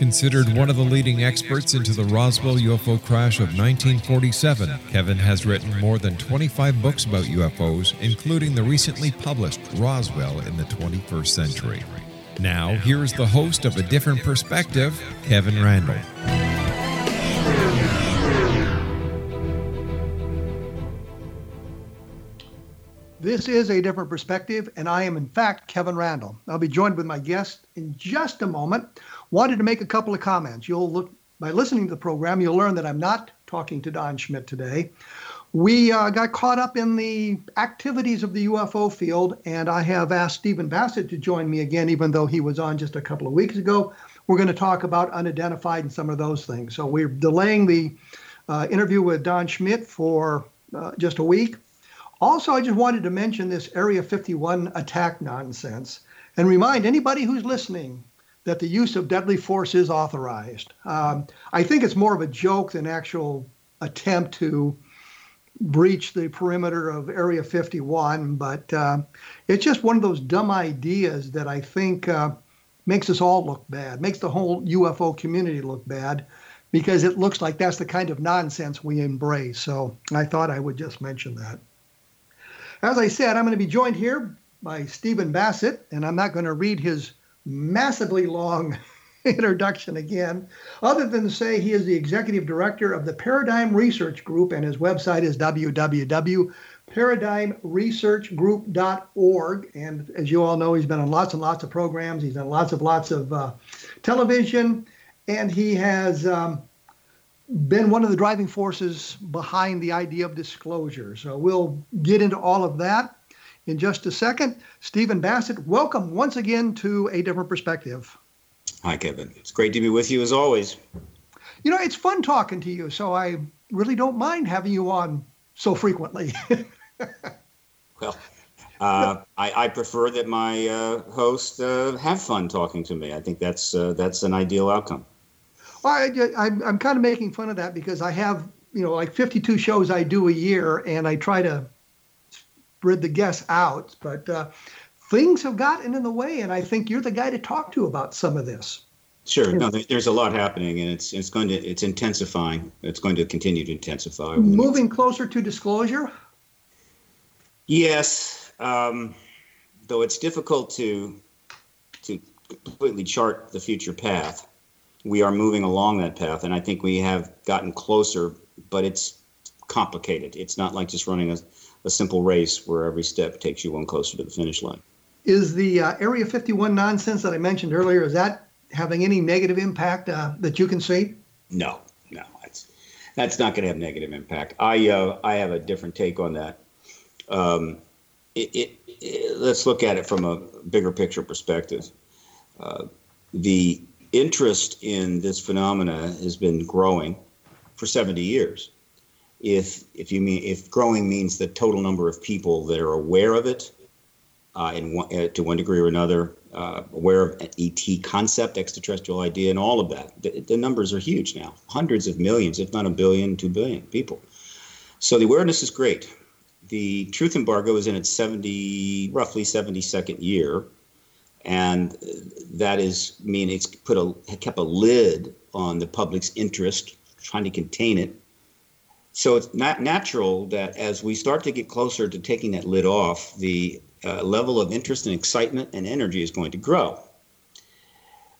Considered one of the leading experts into the Roswell UFO crash of 1947, Kevin has written more than 25 books about UFOs, including the recently published Roswell in the 21st Century. Now, here's the host of A Different Perspective, Kevin Randle. This is a different perspective, and I am, in fact, Kevin Randle. I'll be joined with my guest in just a moment. Wanted to make a couple of comments. You'll look by listening to the program, you'll learn that I'm not talking to Don Schmitt today. We uh, got caught up in the activities of the UFO field, and I have asked Stephen Bassett to join me again, even though he was on just a couple of weeks ago. We're going to talk about unidentified and some of those things. So we're delaying the uh, interview with Don Schmitt for uh, just a week. Also, I just wanted to mention this Area 51 attack nonsense and remind anybody who's listening that the use of deadly force is authorized. Um, I think it's more of a joke than actual attempt to breach the perimeter of Area 51, but uh, it's just one of those dumb ideas that I think uh, makes us all look bad, makes the whole UFO community look bad, because it looks like that's the kind of nonsense we embrace. So I thought I would just mention that. As I said, I'm going to be joined here by Stephen Bassett, and I'm not going to read his massively long introduction again, other than to say he is the executive director of the Paradigm Research Group, and his website is www.paradigmresearchgroup.org. And as you all know, he's been on lots and lots of programs. He's done lots and lots of uh, television, and he has um, been one of the driving forces behind the idea of disclosure. So we'll get into all of that in just a second. Stephen Bassett, welcome once again to A Different Perspective. Hi, Kevin. It's great to be with you as always. You know, it's fun talking to you, so I really don't mind having you on so frequently. well, uh, I, I, prefer that my uh, host uh, have fun talking to me. I think that's uh, that's an ideal outcome. Well, I, am kind of making fun of that because I have you know like 52 shows I do a year, and I try to spread the guests out, but uh, things have gotten in the way, and I think you're the guy to talk to about some of this. Sure. No, there's a lot happening, and it's it's going to it's intensifying. It's going to continue to intensify. Moving closer to disclosure. Yes, um, though it's difficult to to completely chart the future path. We are moving along that path, and I think we have gotten closer, but it's complicated. It's not like just running a, a simple race where every step takes you one closer to the finish line. Is the uh, Area 51 nonsense that I mentioned earlier, is that having any negative impact uh, that you can see? No, no, that's that's not going to have negative impact. I uh, I have a different take on that. Um, it, it, it, let's look at it from a bigger picture perspective. Uh, the interest in this phenomena has been growing for 70 years. If if you mean if growing means the total number of people that are aware of it, uh, in one, uh, to one degree or another, uh, aware of ET concept, extraterrestrial idea, and all of that. The, the, numbers are huge now, hundreds of millions, if not a billion, two billion people. So the awareness is great. The truth embargo is in its 70, roughly 72nd year, and that is mean it's put a kept a lid on the public's interest, trying to contain it. So it's not natural that as we start to get closer to taking that lid off, the uh, level of interest and excitement and energy is going to grow.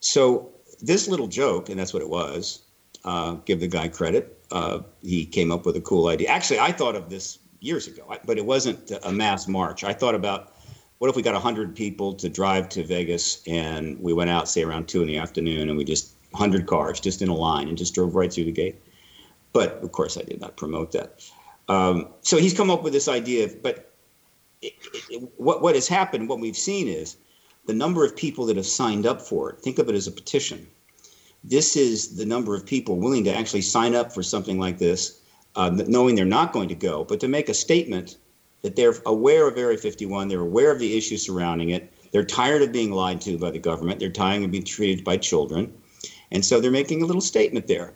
So this little joke, and that's what it was, uh, give the guy credit. Uh, he came up with a cool idea. Actually, I thought of this years ago, but it wasn't a mass march. I thought about what if we got 100 people to drive to Vegas and we went out, say, around 2 in the afternoon and we just, 100 cars just in a line and just drove right through the gate. But of course, I did not promote that. Um, so he's come up with this idea, of, but it, it, what what has happened, what we've seen is the number of people that have signed up for it. Think of it as a petition. This is the number of people willing to actually sign up for something like this, uh, knowing they're not going to go, but to make a statement that they're aware of Area 51, they're aware of the issues surrounding it, they're tired of being lied to by the government, they're tired of being treated by children, and so they're making a little statement there.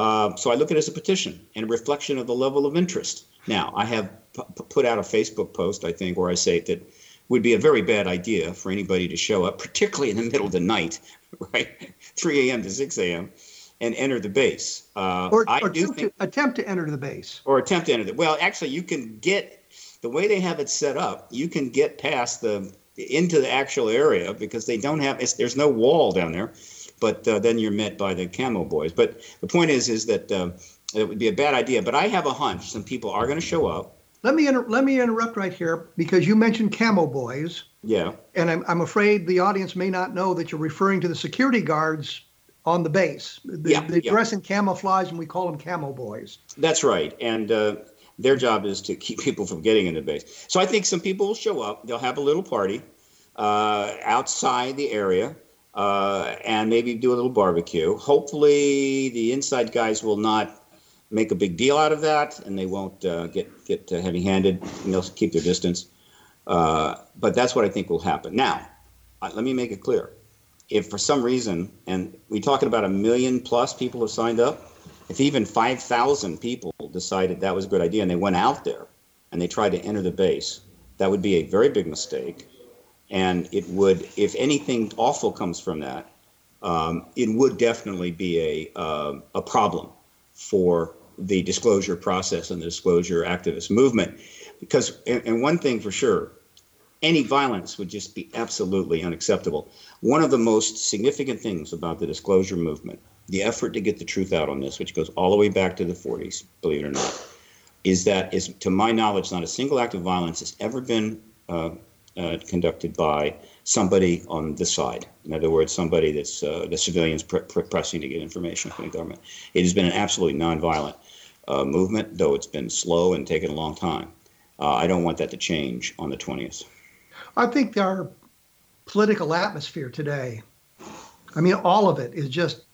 Uh, so I look at it as a petition and a reflection of the level of interest. Now, I have p- put out a Facebook post, I think, where I say that would be a very bad idea for anybody to show up, particularly in the middle of the night, right, 3 a.m. to 6 a.m., and enter the base. Uh, or, I or do attempt, think, to, attempt to enter the base. Or attempt to enter the. Well, actually, you can get the way they have it set up. You can get past the into the actual area because they don't have. there's no wall down there, but uh, then you're met by the camo boys. But the point is, is that. Uh, it would be a bad idea, but I have a hunch some people are going to show up. Let me inter- let me interrupt right here because you mentioned camo boys. Yeah. And I'm, I'm afraid the audience may not know that you're referring to the security guards on the base. They, yeah, they yeah. dress in camouflage and we call them camo boys. That's right. And uh, their job is to keep people from getting in the base. So I think some people will show up. They'll have a little party uh, outside the area. Uh, and maybe do a little barbecue. Hopefully, the inside guys will not make a big deal out of that, and they won't uh, get get uh, heavy-handed, and they'll keep their distance. Uh, but that's what I think will happen. Now, let me make it clear: if for some reason, and we're talking about a million plus people have signed up, if even five thousand people decided that was a good idea and they went out there and they tried to enter the base, that would be a very big mistake, and it would, if anything awful comes from that, um, it would definitely be a uh, a problem for the disclosure process and the disclosure activist movement. Because, and, and one thing for sure, any violence would just be absolutely unacceptable. One of the most significant things about the disclosure movement, the effort to get the truth out on this, which goes all the way back to the 40s, believe it or not, is that is to my knowledge not a single act of violence has ever been uh, uh, conducted by somebody on the side. In other words, somebody that's uh, the civilians pr- pr- pressing to get information from the government. It has been an absolutely nonviolent uh, movement, though it's been slow and taken a long time. Uh, I don't want that to change on the 20th. I think our political atmosphere today, I mean, all of it is just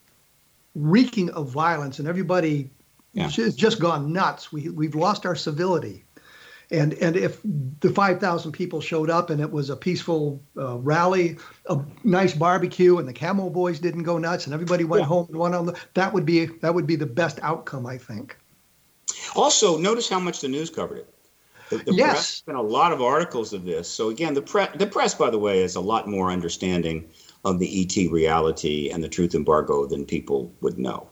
reeking of violence, and everybody Yeah. It's just gone nuts. We we've lost our civility. And and if the 5,000 people showed up and it was a peaceful uh, rally, a nice barbecue, and the Camo Boys didn't go nuts, and everybody went Yeah. home and went on the, that would be that would be the best outcome, I think. Also, notice how much the news covered it. The, the Yes. press been a lot of articles of this. So again, the press, the press, by the way, is a lot more understanding of the ET reality and the truth embargo than people would know.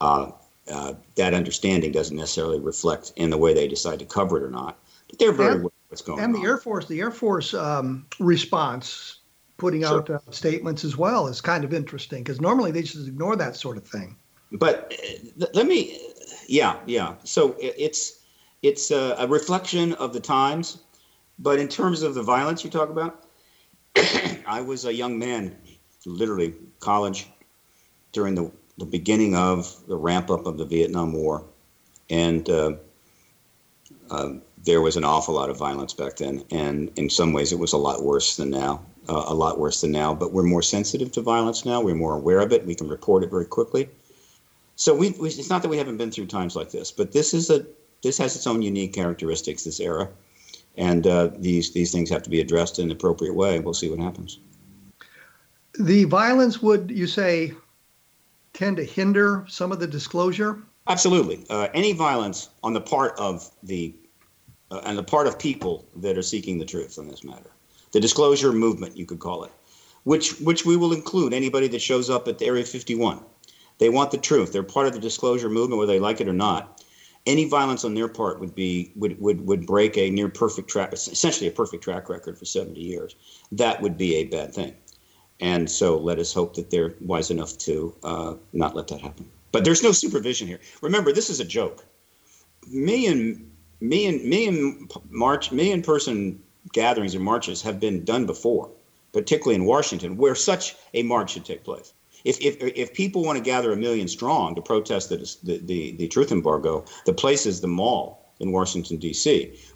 Uh, uh, that understanding doesn't necessarily reflect in the way they decide to cover it or not. They're very And- aware of what's going And on. the Air Force, the Air Force um, response, putting Sure. out uh, statements as well, is kind of interesting because normally they just ignore that sort of thing. but uh, th- let me yeah yeah so it's it's a, a reflection of the times but in terms of the violence you talk about i was a young man literally college during the, the beginning of the ramp up of the vietnam war and uh, uh, there was an awful lot of violence back then and in some ways it was a lot worse than now uh, a lot worse than now but we're more sensitive to violence now we're more aware of it we can report it very quickly so we, we it's not that we haven't been through times like this, but this is a this has its own unique characteristics. This era, and uh, these these things have to be addressed in an appropriate way. We'll see what happens. The violence would, you say, tend to hinder some of the disclosure? Absolutely, uh, any violence on the part of the uh, and the part of people that are seeking the truth on this matter, the disclosure movement, you could call it, which which we will include anybody that shows up at the Area 51. They want the truth. They're part of the disclosure movement, whether they like it or not. Any violence on their part would be would would, would break a near perfect track, essentially a perfect track record for 70 years. That would be a bad thing. And so let us hope that they're wise enough to uh, not let that happen. But there's no supervision here. Remember, this is a joke. Million, million, million march, million person gatherings and marches have been done before, particularly in Washington, where such a march should take place. If, if, if people want to gather a million strong to protest the, the, the, the truth embargo, the place is the mall in Washington, D.C.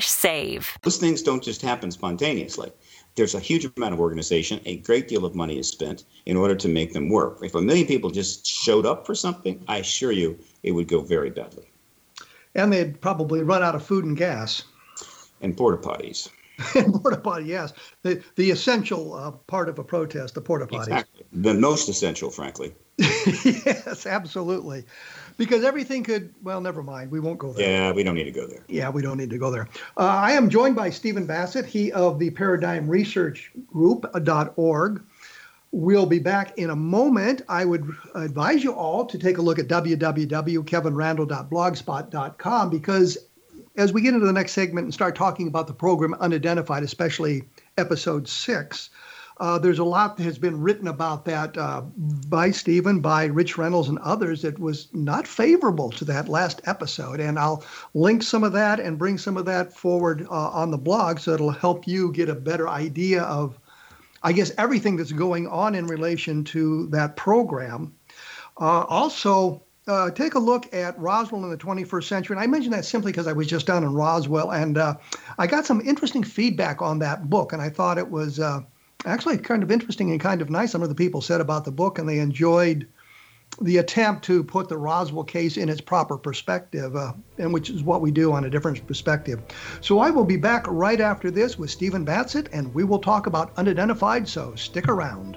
save. those things don't just happen spontaneously. There's a huge amount of organization, a great deal of money is spent in order to make them work. If a million people just showed up for something, I assure you it would go very badly. And they'd probably run out of food and gas. And porta potties. and porta potty, yes. The, the essential uh, part of a protest, the porta potties. Exactly. The most essential, frankly. yes, absolutely. Because everything could, well, never mind. We won't go there. Yeah, we don't need to go there. Yeah, we don't need to go there. Uh, I am joined by Stephen Bassett, he of the Paradigm Research Group.org. We'll be back in a moment. I would advise you all to take a look at www.kevinrandle.blogspot.com because as we get into the next segment and start talking about the program Unidentified, especially episode six, uh, there's a lot that has been written about that uh, by Stephen, by Rich Reynolds, and others that was not favorable to that last episode. And I'll link some of that and bring some of that forward uh, on the blog so it'll help you get a better idea of, I guess, everything that's going on in relation to that program. Uh, also, uh, take a look at Roswell in the 21st century. And I mention that simply because I was just down in Roswell and uh, I got some interesting feedback on that book. And I thought it was actually kind of interesting and kind of nice. Some of the people said about the book and they enjoyed the attempt to put the Roswell case in its proper perspective, uh, and which is what we do on a different perspective. So I will be back right after this with Stephen Bassett, and we will talk about unidentified. So stick around.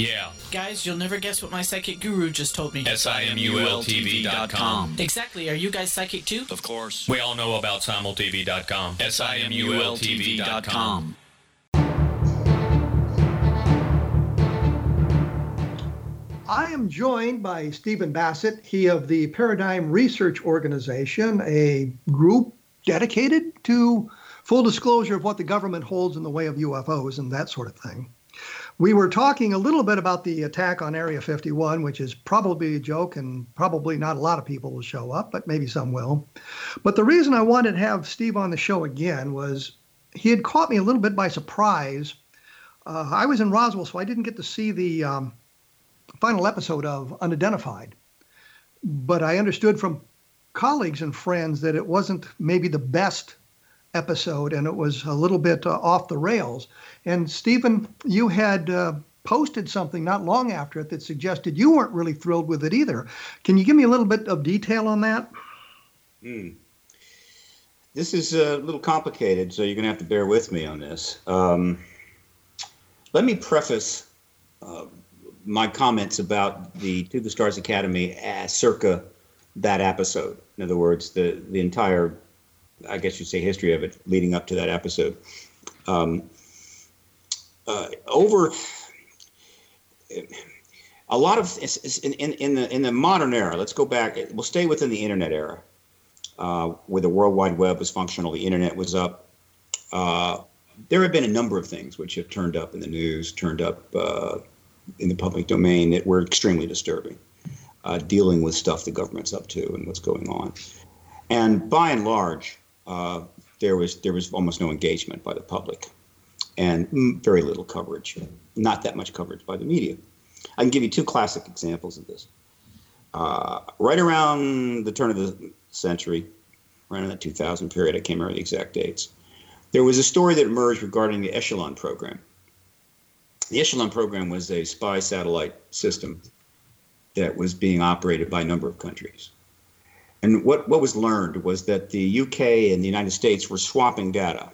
Yeah. Guys, you'll never guess what my psychic guru just told me. S-I-M-U-L-T-V.com. Exactly. Are you guys psychic too? Of course. We all know about simultv.com. S-I-M-U-L-T-V.com. I am joined by Stephen Bassett, he of the Paradigm Research Organization, a group dedicated to full disclosure of what the government holds in the way of UFOs and that sort of thing. We were talking a little bit about the attack on Area 51, which is probably a joke and probably not a lot of people will show up, but maybe some will. But the reason I wanted to have Steve on the show again was he had caught me a little bit by surprise. Uh, I was in Roswell, so I didn't get to see the um, final episode of Unidentified. But I understood from colleagues and friends that it wasn't maybe the best episode and it was a little bit uh, off the rails. And Stephen, you had uh, posted something not long after it that suggested you weren't really thrilled with it either. Can you give me a little bit of detail on that? Hmm. This is a little complicated, so you're going to have to bear with me on this. Um, let me preface uh, my comments about the To the Stars Academy as circa that episode. In other words, the the entire, I guess you'd say, history of it leading up to that episode. Um, uh, over a lot of in, in, in the in the modern era. Let's go back. We'll stay within the internet era, uh, where the World Wide Web was functional, the internet was up. Uh, there have been a number of things which have turned up in the news, turned up uh, in the public domain that were extremely disturbing, uh, dealing with stuff the government's up to and what's going on. And by and large, uh, there was there was almost no engagement by the public, and very little coverage, not that much coverage by the media. I can give you two classic examples of this. Uh, right around the turn of the century, around that 2000 period, I can't remember the exact dates, there was a story that emerged regarding the Echelon program. The Echelon program was a spy satellite system that was being operated by a number of countries. And what, what was learned was that the UK and the United States were swapping data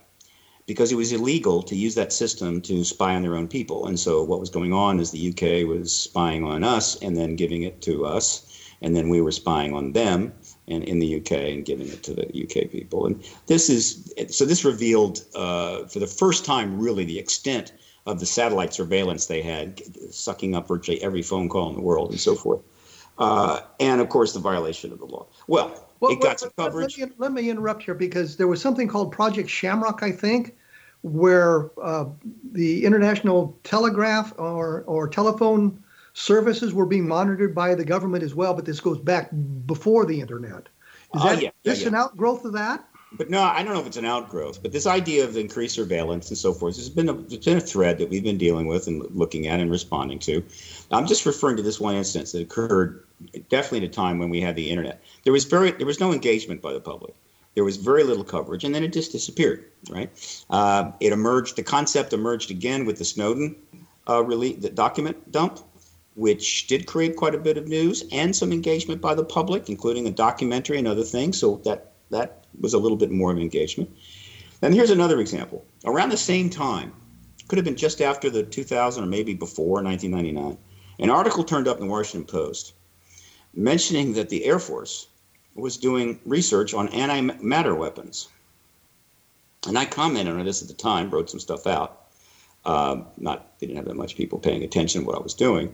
because it was illegal to use that system to spy on their own people. And so what was going on is the UK was spying on us and then giving it to us, and then we were spying on them and in the UK and giving it to the UK people. And this is so this revealed uh, for the first time really the extent of the satellite surveillance they had, sucking up virtually every phone call in the world and so forth. Uh, and of course, the violation of the law. Well, well it got well, some coverage. Let me, let me, interrupt here because there was something called Project Shamrock, I think, where uh, the International Telegraph or, or telephone services were being monitored by the government as well, but this goes back before the internet. Is uh, that yeah, this yeah. an outgrowth of that? But no, I don't know if it's an outgrowth. But this idea of increased surveillance and so forth has been a, it's been a thread that we've been dealing with and looking at and responding to. I'm just referring to this one instance that occurred definitely at a time when we had the internet. There was very there was no engagement by the public. There was very little coverage, and then it just disappeared. Right? Uh, it emerged. The concept emerged again with the Snowden uh, release, the document dump, which did create quite a bit of news and some engagement by the public, including a documentary and other things. So that that was a little bit more of engagement. And here's another example. Around the same time, could have been just after the 2000 or maybe before 1999, an article turned up in the Washington Post mentioning that the Air Force was doing research on antimatter weapons. And I commented on this at the time, wrote some stuff out. Uh, not they didn't have that much people paying attention to what I was doing.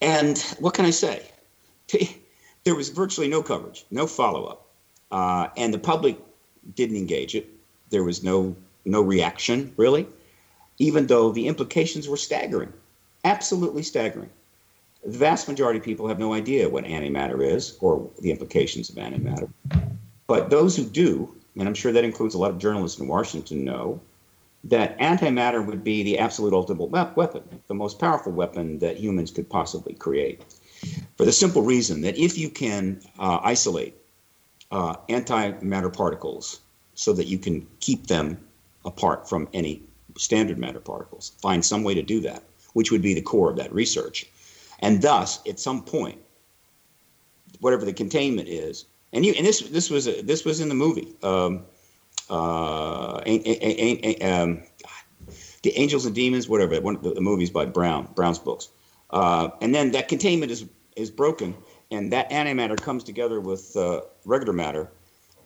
And what can I say? There was virtually no coverage, no follow up, uh, and the public didn't engage it. There was no no reaction really, even though the implications were staggering, absolutely staggering. The vast majority of people have no idea what antimatter is or the implications of antimatter. But those who do, and I'm sure that includes a lot of journalists in Washington, know that antimatter would be the absolute ultimate weapon, the most powerful weapon that humans could possibly create. For the simple reason that if you can uh, isolate uh, antimatter particles so that you can keep them apart from any standard matter particles, find some way to do that, which would be the core of that research. And thus, at some point, whatever the containment is, and you and this this was a, this was in the movie, um, uh, um, the Angels and Demons, whatever one of the, the movies by Brown, Brown's books, uh, and then that containment is is broken, and that antimatter comes together with uh, regular matter.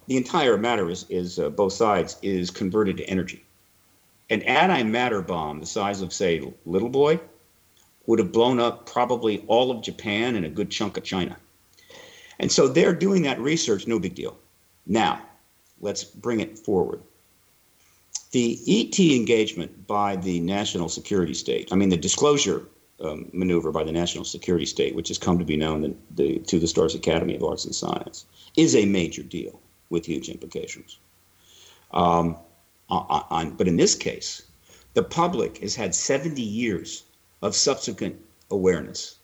The entire matter is is uh, both sides is converted to energy. An antimatter bomb the size of say Little Boy would have blown up probably all of Japan and a good chunk of China. And so they're doing that research, no big deal. Now, let's bring it forward. The ET engagement by the national security state, I mean, the disclosure um, maneuver by the national security state, which has come to be known the, the, to the Stars Academy of Arts and Science, is a major deal with huge implications. Um, but in this case, the public has had 70 years of subsequent awareness.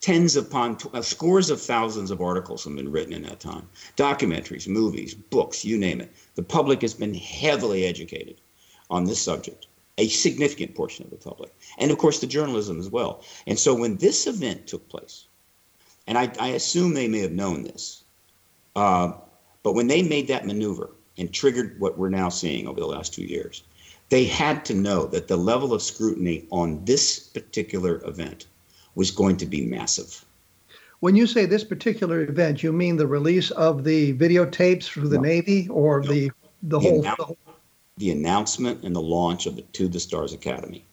Tens upon uh, scores of thousands of articles have been written in that time documentaries, movies, books, you name it. The public has been heavily educated on this subject, a significant portion of the public, and of course the journalism as well. And so when this event took place, and I, I assume they may have known this, uh, but when they made that maneuver and triggered what we're now seeing over the last two years, they had to know that the level of scrutiny on this particular event was going to be massive. When you say this particular event, you mean the release of the videotapes through the no. Navy or no. the the, the whole, annou- the whole the announcement and the launch of the To the Stars Academy.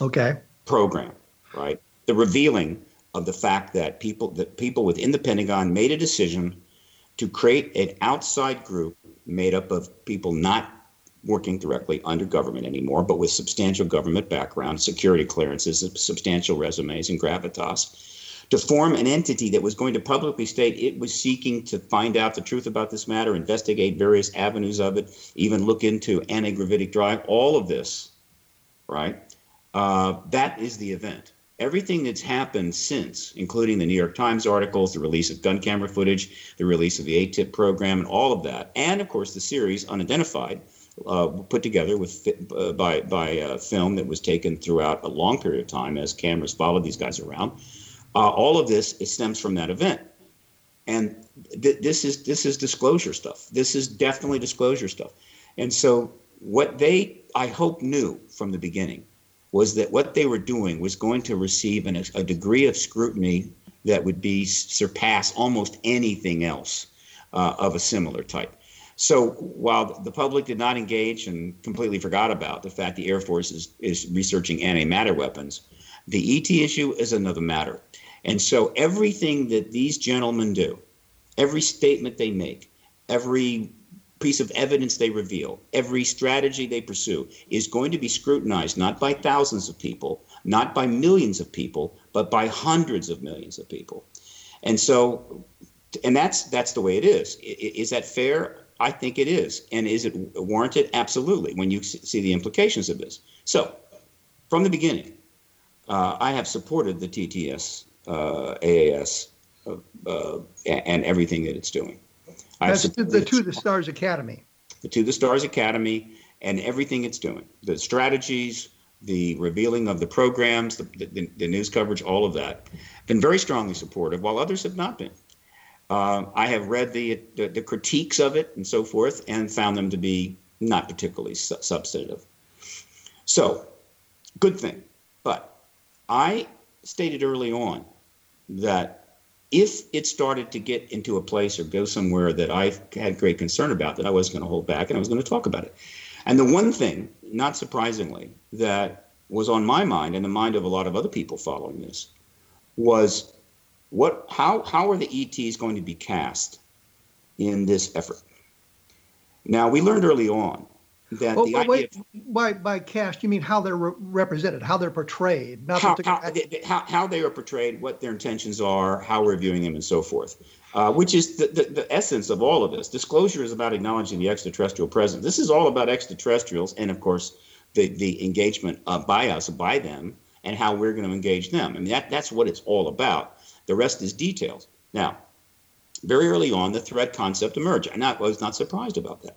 Okay. Program, right? The revealing of the fact that people that people within the Pentagon made a decision to create an outside group made up of people not working directly under government anymore, but with substantial government background, security clearances, substantial resumes, and gravitas, to form an entity that was going to publicly state it was seeking to find out the truth about this matter, investigate various avenues of it, even look into anti-gravitic drive, all of this, right? Uh, that is the event. Everything that's happened since, including the New York Times articles, the release of gun camera footage, the release of the AATIP program, and all of that, and of course the series Unidentified, uh, put together with uh, by by a film that was taken throughout a long period of time as cameras followed these guys around. Uh, all of this stems from that event, and th- this is this is disclosure stuff. This is definitely disclosure stuff. And so what they I hope knew from the beginning was that what they were doing was going to receive an, a degree of scrutiny that would be surpass almost anything else uh, of a similar type. So while the public did not engage and completely forgot about the fact the Air Force is, is researching antimatter weapons, the ET issue is another matter. And so everything that these gentlemen do, every statement they make, every piece of evidence they reveal, every strategy they pursue is going to be scrutinized not by thousands of people, not by millions of people, but by hundreds of millions of people. And so and that's that's the way it is. Is that fair? I think it is. And is it warranted? Absolutely, when you see the implications of this. So, from the beginning, uh, I have supported the TTS, uh, AAS, uh, uh, and everything that it's doing. That's the, the To the Stars Academy. the To the Stars Academy and everything it's doing the strategies, the revealing of the programs, the, the, the news coverage, all of that. Been very strongly supportive, while others have not been. Uh, I have read the, the, the critiques of it and so forth, and found them to be not particularly su- substantive. So, good thing. But I stated early on that if it started to get into a place or go somewhere that I had great concern about, that I wasn't going to hold back and I was going to talk about it. And the one thing, not surprisingly, that was on my mind and the mind of a lot of other people following this was what how how are the ETs going to be cast in this effort? Now we learned early on that Oh, the idea wait, by by cast, you mean how they're re- represented, how they're portrayed, not how, how, th- th- how, how they are portrayed, what their intentions are, how we're viewing them, and so forth, uh, which is the, the, the essence of all of this. Disclosure is about acknowledging the extraterrestrial presence. This is all about extraterrestrials and, of course, the, the engagement uh, by us, by them, and how we're going to engage them. I mean, that, that's what it's all about. The rest is details. Now, very early on, the threat concept emerged. And I was not surprised about that.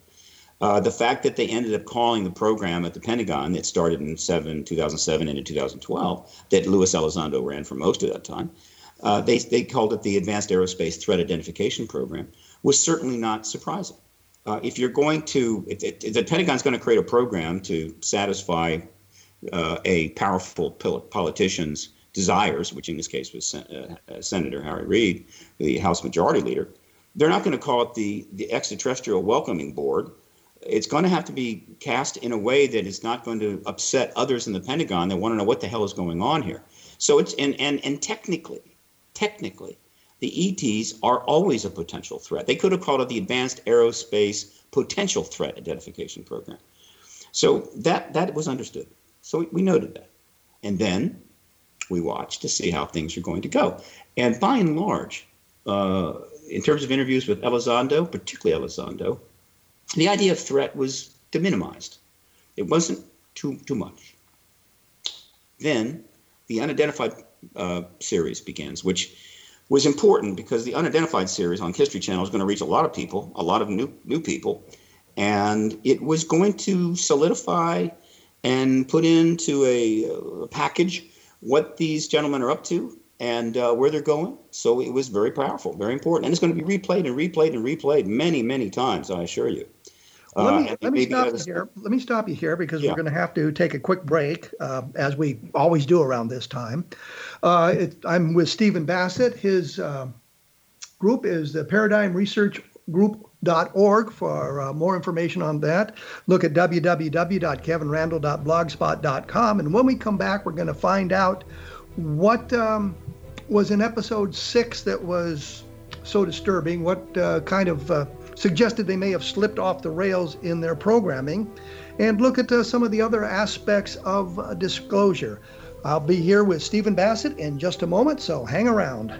Uh, the fact that they ended up calling the program at the Pentagon that started in seven, 2007 into 2012, that Luis Elizondo ran for most of that time, uh, they, they called it the Advanced Aerospace Threat Identification Program, was certainly not surprising. Uh, if you're going to, if, if the Pentagon's going to create a program to satisfy uh, a powerful pol- politician's desires, which in this case was Sen- uh, uh, Senator Harry Reid, the House Majority Leader, they're not going to call it the, the Extraterrestrial Welcoming Board it's going to have to be cast in a way that is not going to upset others in the Pentagon that want to know what the hell is going on here. So it's and and and technically, technically, the ETs are always a potential threat. They could have called it the Advanced Aerospace Potential Threat Identification Program. So that that was understood. So we, we noted that, and then we watched to see how things are going to go. And by and large, uh, in terms of interviews with Elizondo, particularly Elizondo, the idea of threat was deminimized. It wasn't too too much. Then the unidentified uh, series begins, which was important because the unidentified series on History Channel is going to reach a lot of people, a lot of new new people, and it was going to solidify and put into a, a package what these gentlemen are up to and uh, where they're going. So it was very powerful, very important, and it's going to be replayed and replayed and replayed many, many times. I assure you. Well, let Uh, me, and let me stop you here. Let me stop you here because Yeah. we're going to have to take a quick break, uh, as we always do around this time. Uh, it, I'm with Stephen Bassett. His uh, group is the Paradigm Research Group.org for uh, more information on that. Look at www.kevinrandle.blogspot.com. And when we come back, we're going to find out what um, was in episode six that was so disturbing, what uh, kind of uh, suggested they may have slipped off the rails in their programming, and look at uh, some of the other aspects of disclosure. I'll be here with Stephen Bassett in just a moment, so hang around.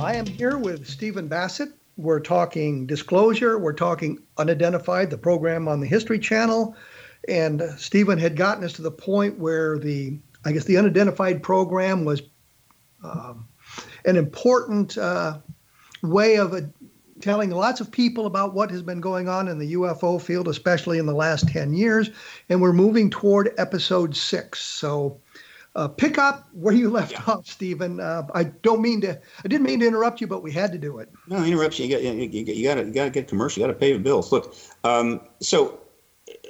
I am here with Stephen Bassett. We're talking disclosure, we're talking unidentified, the program on the History Channel. And Stephen had gotten us to the point where the, I guess, the unidentified program was um, an important uh, way of uh, telling lots of people about what has been going on in the UFO field, especially in the last 10 years. And we're moving toward episode six. So uh, pick up where you left yeah. off, Stephen. Uh, I don't mean to. I didn't mean to interrupt you, but we had to do it. No interruption. You got you, you got to you got to get commercial. You got to pay the bills. Look, um, so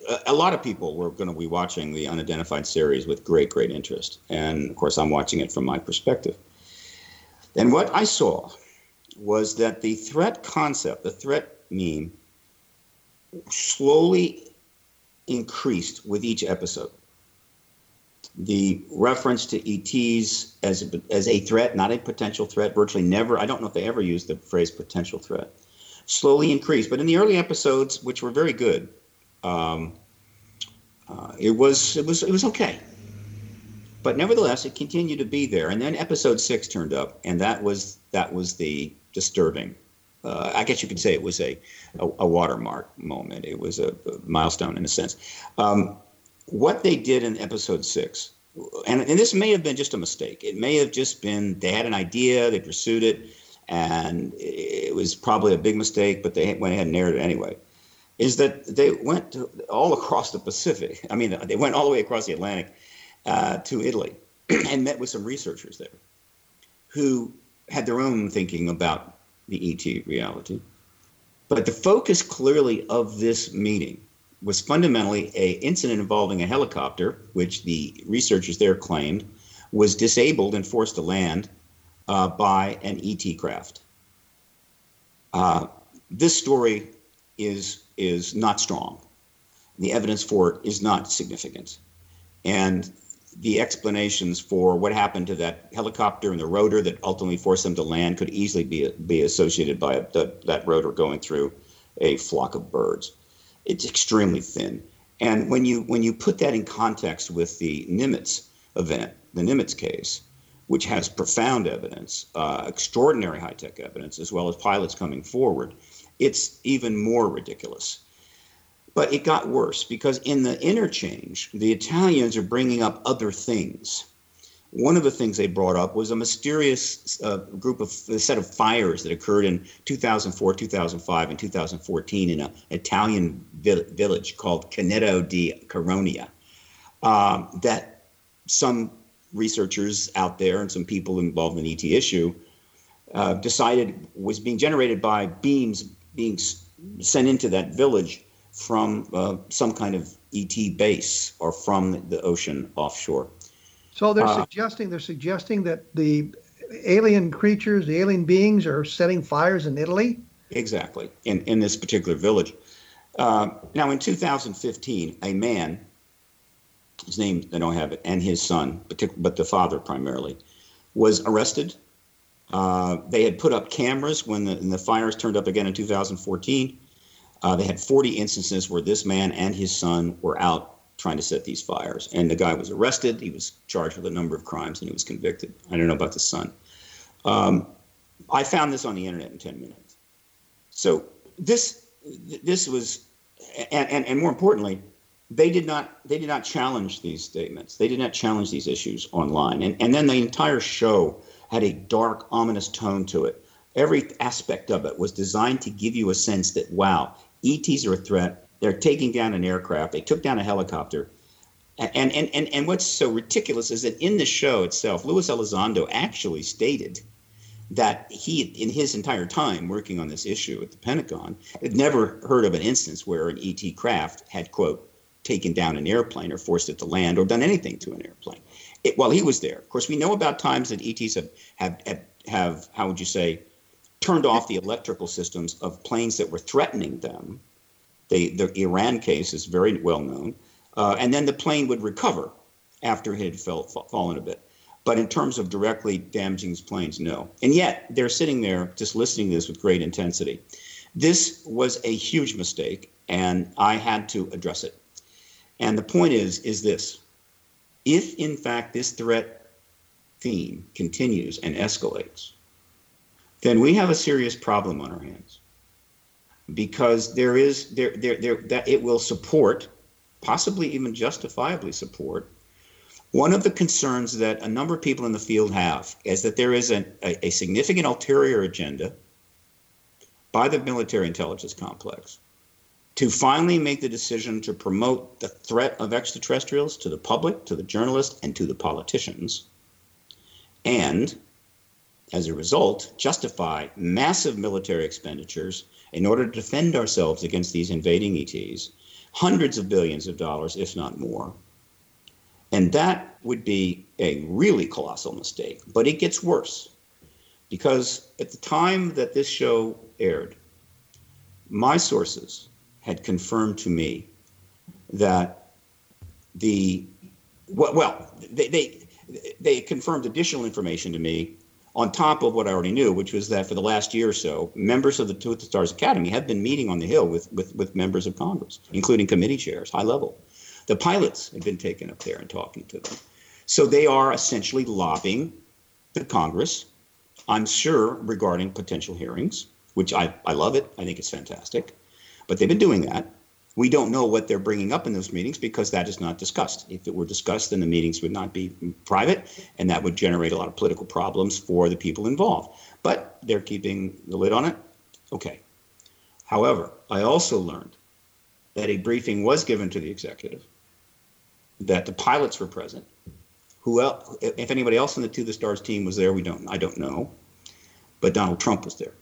a, a lot of people were going to be watching the unidentified series with great great interest, and of course I'm watching it from my perspective. And what I saw was that the threat concept, the threat meme, slowly increased with each episode the reference to ETs as a, as a threat, not a potential threat, virtually never. I don't know if they ever used the phrase potential threat. Slowly increased, but in the early episodes, which were very good, um, uh, it was it was it was okay. But nevertheless, it continued to be there. And then episode six turned up, and that was that was the disturbing. Uh, I guess you could say it was a, a, a watermark moment. It was a, a milestone in a sense. Um, what they did in episode six, and, and this may have been just a mistake. It may have just been they had an idea, they pursued it, and it was probably a big mistake, but they went ahead and aired it anyway. Is that they went to, all across the Pacific? I mean, they went all the way across the Atlantic uh, to Italy and met with some researchers there who had their own thinking about the ET reality. But the focus clearly of this meeting was fundamentally a incident involving a helicopter, which the researchers there claimed was disabled and forced to land uh, by an ET craft. Uh, this story is is not strong. The evidence for it is not significant, and the explanations for what happened to that helicopter and the rotor that ultimately forced them to land could easily be be associated by the, that rotor going through a flock of birds it's extremely thin. And when you when you put that in context with the Nimitz event, the Nimitz case, which has profound evidence, uh, extraordinary high tech evidence, as well as pilots coming forward, it's even more ridiculous. But it got worse because in the interchange, the Italians are bringing up other things one of the things they brought up was a mysterious uh, group of a set of fires that occurred in 2004, 2005, and 2014 in an Italian vi- village called Canneto di Caronia. Um, that some researchers out there and some people involved in the ET issue uh, decided was being generated by beams being sent into that village from uh, some kind of ET base or from the ocean offshore. So they're uh, suggesting they're suggesting that the alien creatures, the alien beings, are setting fires in Italy. Exactly, in in this particular village. Uh, now, in 2015, a man, his name I don't have it, and his son, but the father primarily, was arrested. Uh, they had put up cameras when the, the fires turned up again in 2014. Uh, they had 40 instances where this man and his son were out trying to set these fires. And the guy was arrested. He was charged with a number of crimes and he was convicted. I don't know about the son. Um, I found this on the internet in 10 minutes. So this this was, and, and, and more importantly, they did not they did not challenge these statements. They did not challenge these issues online. And and then the entire show had a dark, ominous tone to it. Every aspect of it was designed to give you a sense that wow, ETs are a threat. They're taking down an aircraft. They took down a helicopter. And and and, and what's so ridiculous is that in the show itself, Luis Elizondo actually stated that he, in his entire time working on this issue at the Pentagon, had never heard of an instance where an ET craft had, quote, taken down an airplane or forced it to land or done anything to an airplane. It, while he was there, of course, we know about times that ETs have, have, have, have, how would you say, turned off the electrical systems of planes that were threatening them. They, the Iran case is very well known. Uh, and then the plane would recover after it had fell, fallen a bit. But in terms of directly damaging these planes, no. And yet they're sitting there just listening to this with great intensity. This was a huge mistake, and I had to address it. And the point is, is this: if in fact this threat theme continues and escalates, then we have a serious problem on our hands. Because there is there there there that it will support, possibly even justifiably support, one of the concerns that a number of people in the field have is that there is a, a, significant ulterior agenda by the military intelligence complex to finally make the decision to promote the threat of extraterrestrials to the public, to the journalists, and to the politicians. And as a result, justify massive military expenditures in order to defend ourselves against these invading ETs, hundreds of billions of dollars, if not more, and that would be a really colossal mistake. But it gets worse because at the time that this show aired, my sources had confirmed to me that the well, they, they they confirmed additional information to me on top of what I already knew, which was that for the last year or so, members of the Two Stars Academy have been meeting on the Hill with, with, with members of Congress, including committee chairs, high level. The pilots have been taken up there and talking to them. So they are essentially lobbying the Congress, I'm sure, regarding potential hearings, which I, I love it. I think it's fantastic. But they've been doing that. We don't know what they're bringing up in those meetings because that is not discussed. If it were discussed, then the meetings would not be private, and that would generate a lot of political problems for the people involved. But they're keeping the lid on it. Okay. However, I also learned that a briefing was given to the executive that the pilots were present. Who else, if anybody else on the To the Stars team was there, we don't. I don't know, but Donald Trump was there,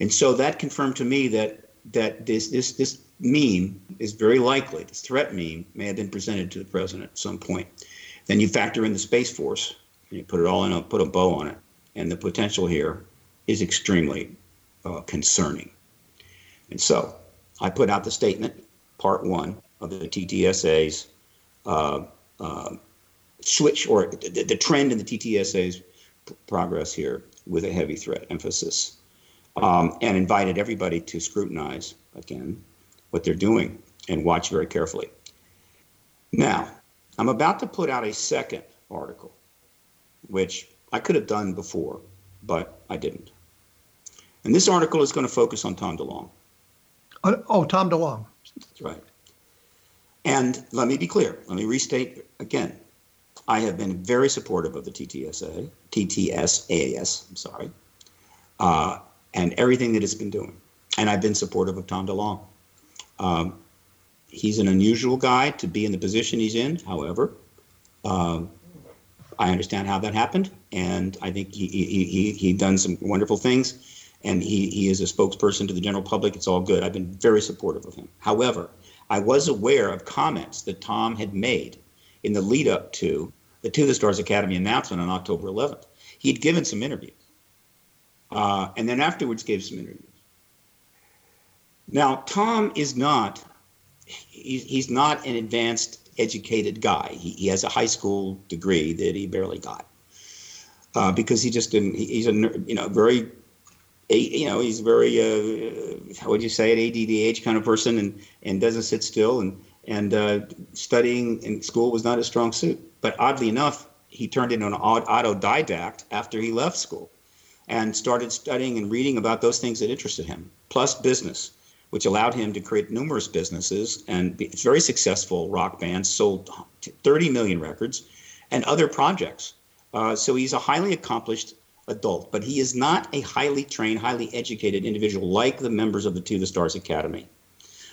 and so that confirmed to me that that this this this meme is very likely. This threat meme may have been presented to the president at some point. Then you factor in the space force, and you put it all in a put a bow on it, and the potential here is extremely uh, concerning. And so I put out the statement, part one, of the TTSA's uh, uh, switch or the, the, trend in the TTSA's progress here with a heavy threat emphasis, um, and invited everybody to scrutinize again what they're doing and watch very carefully. Now, I'm about to put out a second article, which I could have done before, but I didn't. And this article is going to focus on Tom DeLonge. Uh, oh, Tom DeLonge. That's right. And let me be clear. Let me restate again. I have been very supportive of the TTSA, TTSAS, I'm sorry, uh, and everything that it's been doing. And I've been supportive of Tom DeLonge. Um, he's an unusual guy to be in the position he's in. However, uh, I understand how that happened, and I think he he he, he done some wonderful things, and he he is a spokesperson to the general public. It's all good. I've been very supportive of him. However, I was aware of comments that Tom had made in the lead up to the To the Stars Academy announcement on October 11th. He had given some interviews, uh, and then afterwards gave some interviews. Now, Tom is not he's not an advanced educated guy. He, he, has a high school degree that he barely got uh, because he just didn't. He's a you know very you know, he's very, uh, how would you say it, ADDH kind of person and, and doesn't sit still. And, and uh, studying in school was not his strong suit. But oddly enough, he turned into an autodidact after he left school and started studying and reading about those things that interested him, plus business. which allowed him to create numerous businesses and be, very successful rock band, sold 30 million records, and other projects. Uh, so he's a highly accomplished adult, but he is not a highly trained, highly educated individual like the members of the To the Stars Academy,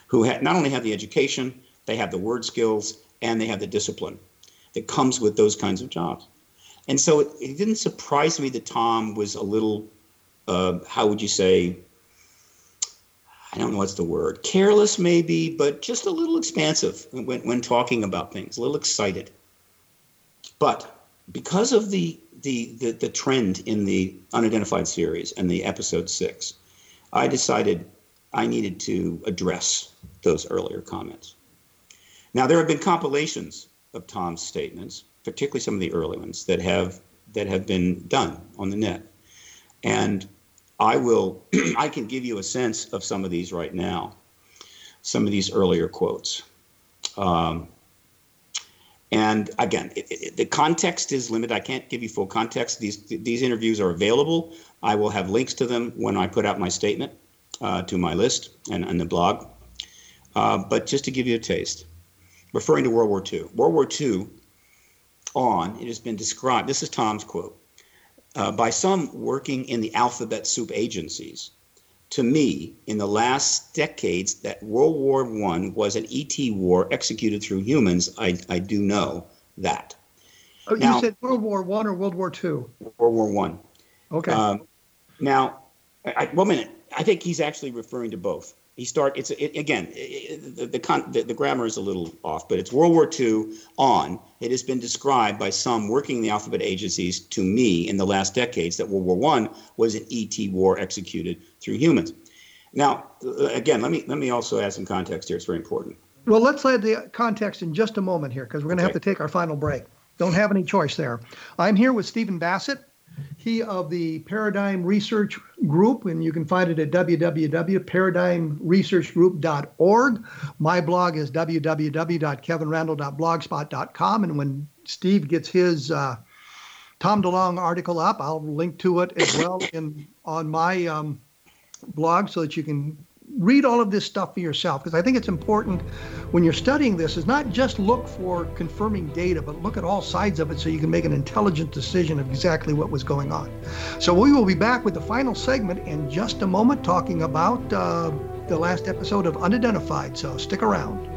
who ha- not only have the education, they have the word skills, and they have the discipline that comes with those kinds of jobs. And so it, it didn't surprise me that Tom was a little, uh, how would you say, I don't know what's the word, careless maybe, but just a little expansive when, when talking about things, a little excited. But because of the, the, the, the trend in the unidentified series and the episode six, I decided I needed to address those earlier comments. Now, there have been compilations of Tom's statements, particularly some of the early ones, that have that have been done on the net. And I will I can give you a sense of some of these right now, some of these earlier quotes. Um, and again, it, it, the context is limited. I can't give you full context. These these interviews are available. I will have links to them when I put out my statement uh, to my list and, and the blog. Uh, but just to give you a taste, referring to World War II. World War II on, it has been described. This is Tom's quote uh, by some working in the alphabet soup agencies. To me, in the last decades, that World War I was an ET war executed through humans, I, I do know that. Oh, you said World War One or World War Two? World War One. Okay. Um, now, I, one minute. I think he's actually referring to both he start it's it, again it, the, the, con, the, the, grammar is a little off but it's world war ii on. It has been described by some working in the alphabet agencies to me in the last decades that world war one was an et war executed through humans. Now uh, again let me let me also add some context here. It's very important. Well let's add the context in just a moment here because we're going to okay. have to take our final break. Don't have any choice there. I'm here with stephen bassett he of the Paradigm Research Group, and you can find it at www.paradigmresearchgroup.org. My blog is www.kevinrandle.blogspot.com, and when Steve gets his uh, Tom DeLonge article up, I'll link to it as well in on my um, blog so that you can read all of this stuff for yourself because I think it's important when you're studying this is not just look for confirming data, but look at all sides of it so you can make an intelligent decision of exactly what was going on. So we will be back with the final segment in just a moment talking about uh, the last episode of Unidentified. So stick around.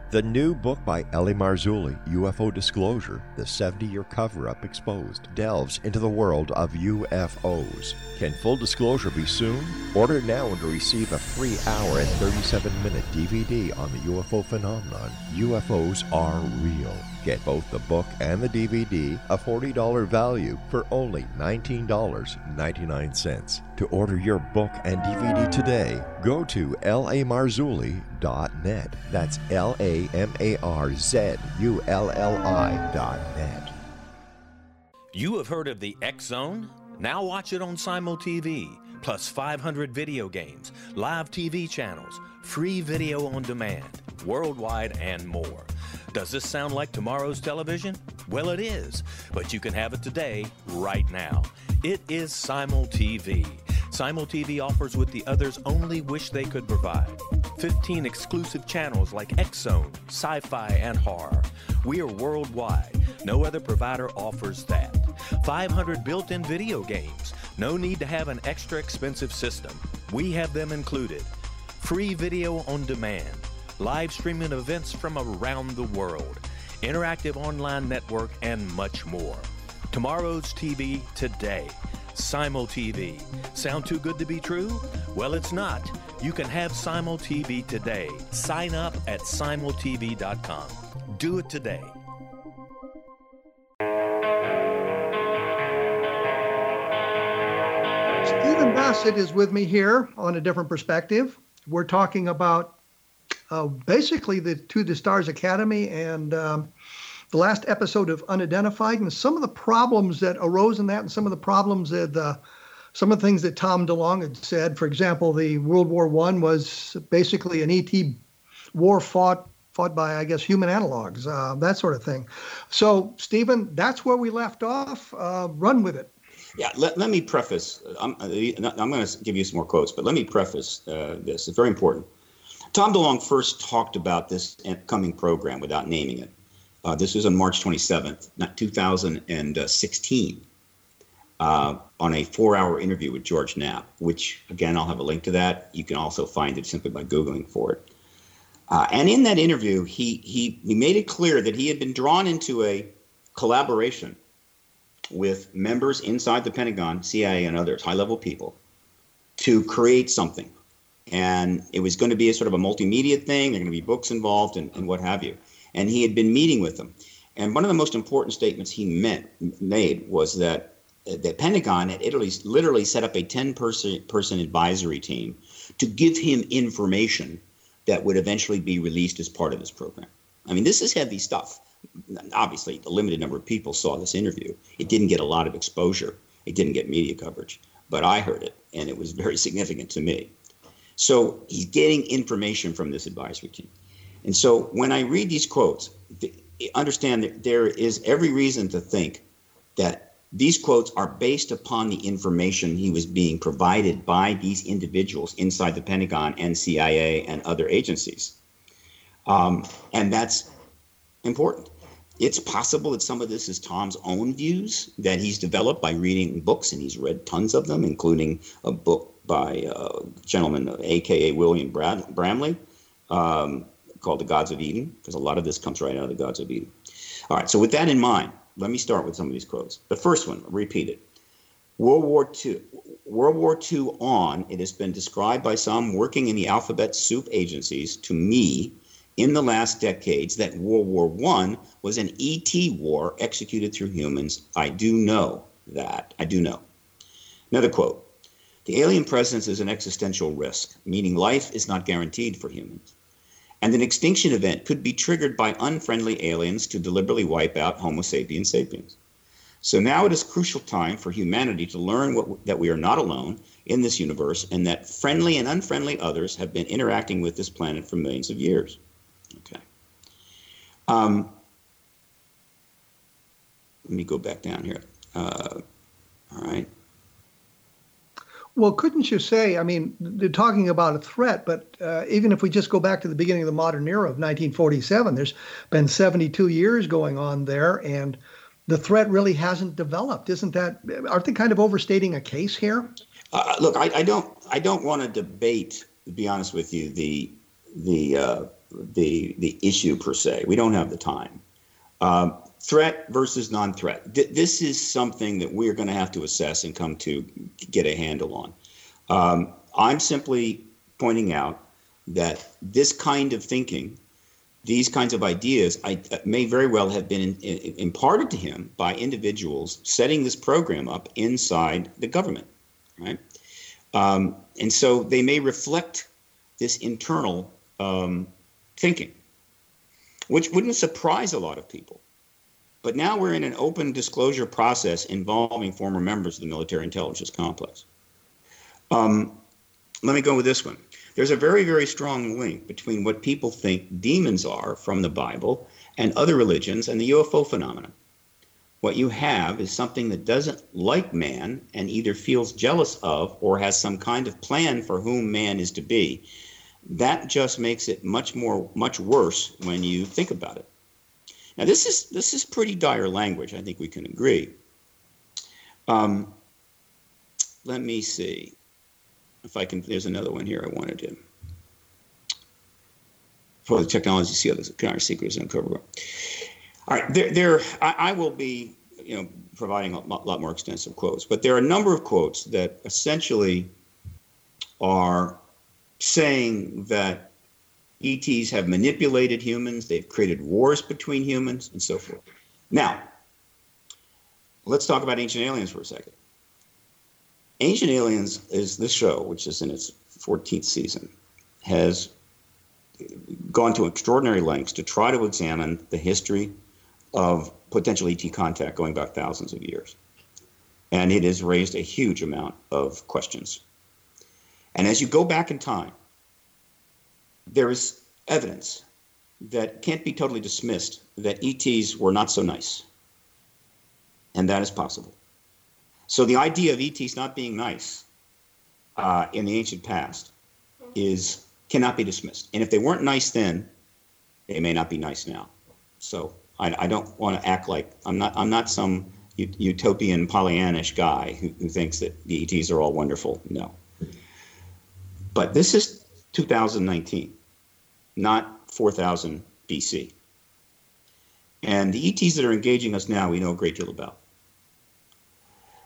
The new book by L.A. Marzulli, UFO Disclosure, the 70 year cover up exposed, delves into the world of UFOs. Can full disclosure be soon? Order now to receive a free hour and 37 minute DVD on the UFO phenomenon. UFOs are real. Get both the book and the DVD, a $40 value, for only $19.99. To order your book and DVD today, go to lamarzulli.net. That's L A M A R Z U L L I.net. You have heard of the X Zone? Now watch it on Simul TV, plus 500 video games, live TV channels, free video on demand, worldwide, and more. Does this sound like tomorrow's television? Well, it is, but you can have it today, right now. It is Simul TV. Simul TV offers what the others only wish they could provide 15 exclusive channels like X Zone, Sci Fi, and Horror. We are worldwide. No other provider offers that. 500 built in video games. No need to have an extra expensive system. We have them included. Free video on demand live streaming events from around the world, interactive online network, and much more. Tomorrow's TV today. Simul TV. Sound too good to be true? Well, it's not. You can have Simul TV today. Sign up at simultv.com. Do it today. Stephen Bassett is with me here on a different perspective. We're talking about uh, basically the to the Stars Academy and um, the last episode of Unidentified and some of the problems that arose in that and some of the problems that uh, some of the things that Tom DeLonge had said. For example, the World War One was basically an ET war fought fought by I guess human analogs, uh, that sort of thing. So Stephen, that's where we left off. Uh, run with it. Yeah, let, let me preface. I'm, I'm going to give you some more quotes, but let me preface uh, this. It's very important. Tom DeLonge first talked about this coming program without naming it. Uh, this was on March 27th, not 2016, uh, on a four hour interview with George Knapp, which, again, I'll have a link to that. You can also find it simply by Googling for it. Uh, and in that interview, he, he, he made it clear that he had been drawn into a collaboration with members inside the Pentagon, CIA, and others, high level people, to create something and it was going to be a sort of a multimedia thing. There are going to be books involved and, and what have you. And he had been meeting with them. And one of the most important statements he meant, made was that the Pentagon had Italy literally set up a 10 person, person advisory team to give him information that would eventually be released as part of this program. I mean, this is heavy stuff. Obviously, the limited number of people saw this interview. It didn't get a lot of exposure, it didn't get media coverage, but I heard it, and it was very significant to me. So he's getting information from this advisory team. And so when I read these quotes, understand that there is every reason to think that these quotes are based upon the information he was being provided by these individuals inside the Pentagon and CIA and other agencies. Um, and that's important. It's possible that some of this is Tom's own views that he's developed by reading books, and he's read tons of them, including a book by uh, a gentleman, aka William Brad- Bramley, um, called The Gods of Eden, because a lot of this comes right out of the Gods of Eden. All right, so with that in mind, let me start with some of these quotes. The first one, repeat it. World War II. World War II on, it has been described by some working in the alphabet soup agencies to me in the last decades that World War I was an ET war executed through humans. I do know that. I do know. Another quote the alien presence is an existential risk, meaning life is not guaranteed for humans. And an extinction event could be triggered by unfriendly aliens to deliberately wipe out Homo sapiens sapiens. So now it is crucial time for humanity to learn what, that we are not alone in this universe and that friendly and unfriendly others have been interacting with this planet for millions of years. Okay. Um, let me go back down here. Uh, all right. Well, couldn't you say? I mean, they're talking about a threat, but uh, even if we just go back to the beginning of the modern era of 1947, there's been 72 years going on there, and the threat really hasn't developed. Isn't that? Aren't they kind of overstating a case here? Uh, look, I, I, don't. I don't want to debate. To be honest with you, the the uh, the the issue per se. We don't have the time. Um, threat versus non-threat. Th- this is something that we're going to have to assess and come to get a handle on. Um, I'm simply pointing out that this kind of thinking these kinds of ideas I, uh, may very well have been in, in, imparted to him by individuals setting this program up inside the government, right? Um, and so they may reflect this internal um, thinking, which wouldn't surprise a lot of people. But now we're in an open disclosure process involving former members of the military intelligence complex. Um, let me go with this one. There's a very, very strong link between what people think demons are from the Bible and other religions and the UFO phenomenon. What you have is something that doesn't like man and either feels jealous of or has some kind of plan for whom man is to be. That just makes it much more, much worse when you think about it. Now, this is this is pretty dire language. I think we can agree. Um, let me see if I can. There's another one here I wanted to. For the technology, see other our secrets and cover. All right, there, there. I, I will be, you know, providing a lot more extensive quotes, but there are a number of quotes that essentially are saying that ETs have manipulated humans, they've created wars between humans, and so forth. Now, let's talk about Ancient Aliens for a second. Ancient Aliens is this show, which is in its 14th season, has gone to extraordinary lengths to try to examine the history of potential ET contact going back thousands of years. And it has raised a huge amount of questions. And as you go back in time, there is evidence that can't be totally dismissed that ETs were not so nice. And that is possible. So the idea of ETs not being nice uh, in the ancient past is cannot be dismissed. And if they weren't nice then, they may not be nice now. So I, I don't want to act like I'm not. I'm not some utopian Pollyannish guy who, who thinks that the ETs are all wonderful. No. But this is 2019 not 4000 BC. And the ETs that are engaging us now, we know a great deal about.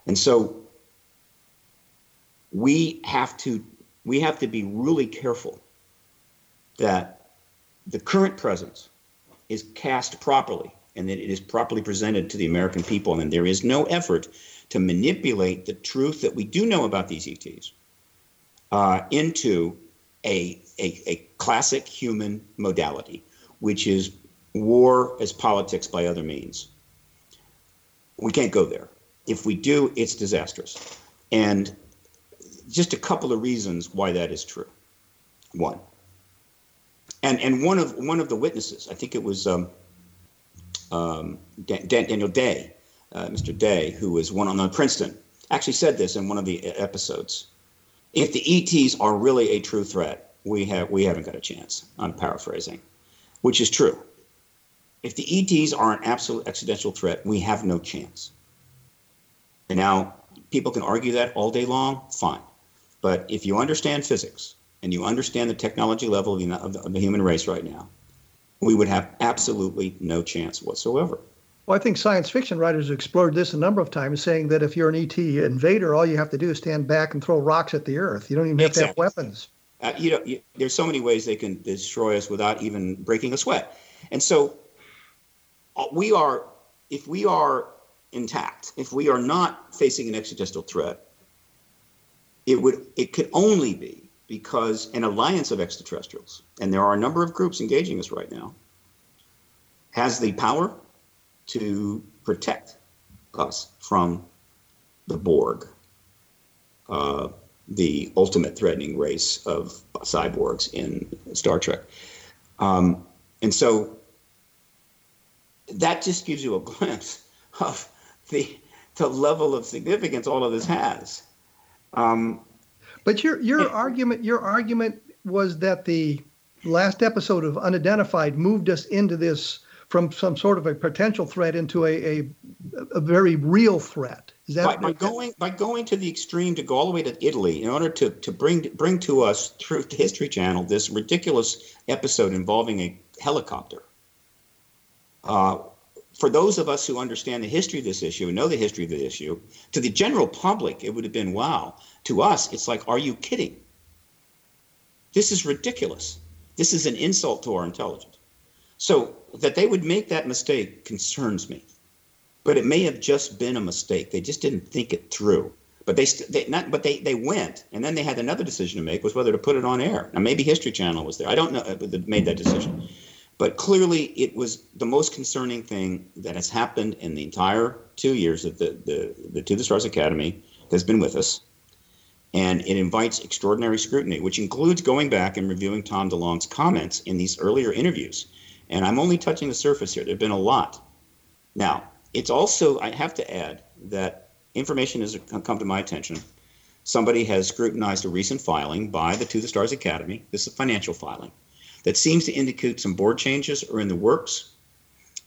And so we have to we have to be really careful that the current presence is cast properly and that it is properly presented to the American people and there is no effort to manipulate the truth that we do know about these ETs uh, into a, a, a classic human modality, which is war as politics by other means. We can't go there. If we do, it's disastrous. And just a couple of reasons why that is true. One, and and one of one of the witnesses, I think it was um, um, Dan, Daniel Day, uh, Mr. Day, who was one on the Princeton, actually said this in one of the episodes. If the ETs are really a true threat, we have we haven't got a chance. I'm paraphrasing, which is true. If the ETs are an absolute existential threat, we have no chance. And now people can argue that all day long, fine. But if you understand physics and you understand the technology level of the, of the, of the human race right now, we would have absolutely no chance whatsoever. Well, I think science fiction writers have explored this a number of times, saying that if you're an ET invader, all you have to do is stand back and throw rocks at the Earth. You don't even have exactly. to have weapons. Uh, you know, you, there's so many ways they can destroy us without even breaking a sweat. And so uh, we are, if we are intact, if we are not facing an existential threat, it would, it could only be because an alliance of extraterrestrials, and there are a number of groups engaging us right now, has the power to protect us from the Borg. Uh, the ultimate threatening race of cyborgs in Star Trek. Um, and so that just gives you a glimpse of the, the level of significance all of this has. Um, but your your argument your argument was that the last episode of Unidentified moved us into this from some sort of a potential threat into a, a, a very real threat. Is that by, by going by going to the extreme to go all the way to Italy in order to to bring bring to us through the History Channel this ridiculous episode involving a helicopter. Uh, for those of us who understand the history of this issue and know the history of the issue, to the general public, it would have been wow. To us, it's like, are you kidding? This is ridiculous. This is an insult to our intelligence. So that they would make that mistake concerns me. But it may have just been a mistake. They just didn't think it through. But they, they not, but they, they went, and then they had another decision to make was whether to put it on air. Now maybe History Channel was there. I don't know. uh, That made that decision. But clearly, it was the most concerning thing that has happened in the entire two years that the, the, the To the Stars Academy has been with us. And it invites extraordinary scrutiny, which includes going back and reviewing Tom DeLonge's comments in these earlier interviews. And I'm only touching the surface here. There have been a lot. Now, it's also, I have to add that information has come to my attention. Somebody has scrutinized a recent filing by the To the Stars Academy. This is a financial filing that seems to indicate some board changes are in the works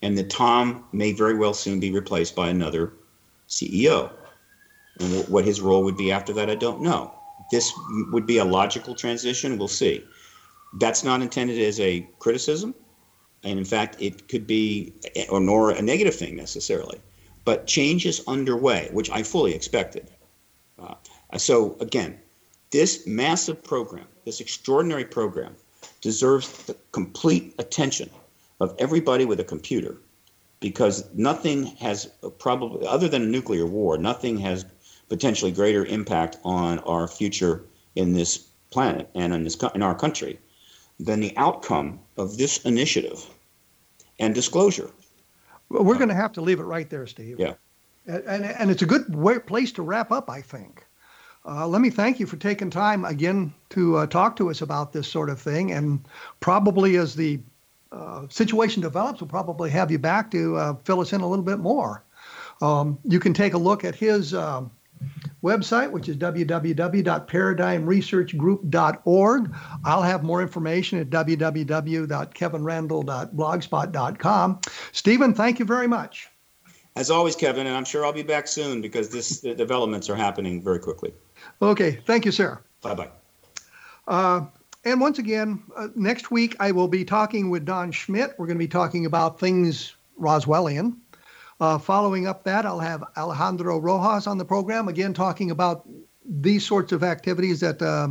and that Tom may very well soon be replaced by another CEO. And what his role would be after that, I don't know. This would be a logical transition. We'll see. That's not intended as a criticism. And in fact, it could be, or nor a negative thing necessarily. But change is underway, which I fully expected. Uh, so again, this massive program, this extraordinary program, deserves the complete attention of everybody with a computer because nothing has probably, other than a nuclear war, nothing has potentially greater impact on our future in this planet and in, this, in our country than the outcome of this initiative and disclosure. Well, we're going to have to leave it right there, Steve. Yeah. And, and, it's a good way, place to wrap up, I think. Uh, let me thank you for taking time again to uh, talk to us about this sort of thing. And probably as the uh, situation develops, we'll probably have you back to uh, fill us in a little bit more. Um, you can take a look at his um website, which is www.paradigmresearchgroup.org. I'll have more information at www.kevinrandle.blogspot.com. Stephen, thank you very much. As always, Kevin, and I'm sure I'll be back soon because this the developments are happening very quickly. Okay, thank you, sir. Bye bye. Uh, and once again, uh, next week I will be talking with Don Schmitt. We're going to be talking about things Roswellian. Uh, following up that, I'll have Alejandro Rojas on the program again talking about these sorts of activities that uh,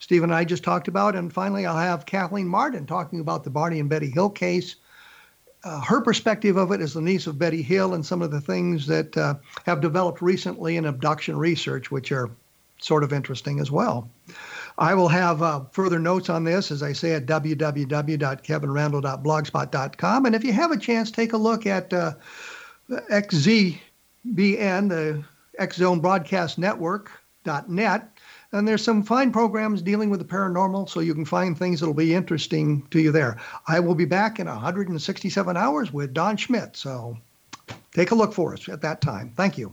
Steve and I just talked about. And finally, I'll have Kathleen Marden talking about the Barney and Betty Hill case. Uh, her perspective of it as the niece of Betty Hill and some of the things that uh, have developed recently in abduction research, which are sort of interesting as well. I will have uh, further notes on this, as I say, at www.kevinrandle.blogspot.com. And if you have a chance, take a look at uh, the XZBN, the X Zone Broadcast Network.net. And there's some fine programs dealing with the paranormal, so you can find things that'll be interesting to you there. I will be back in 167 hours with Don Schmitt, so take a look for us at that time. Thank you.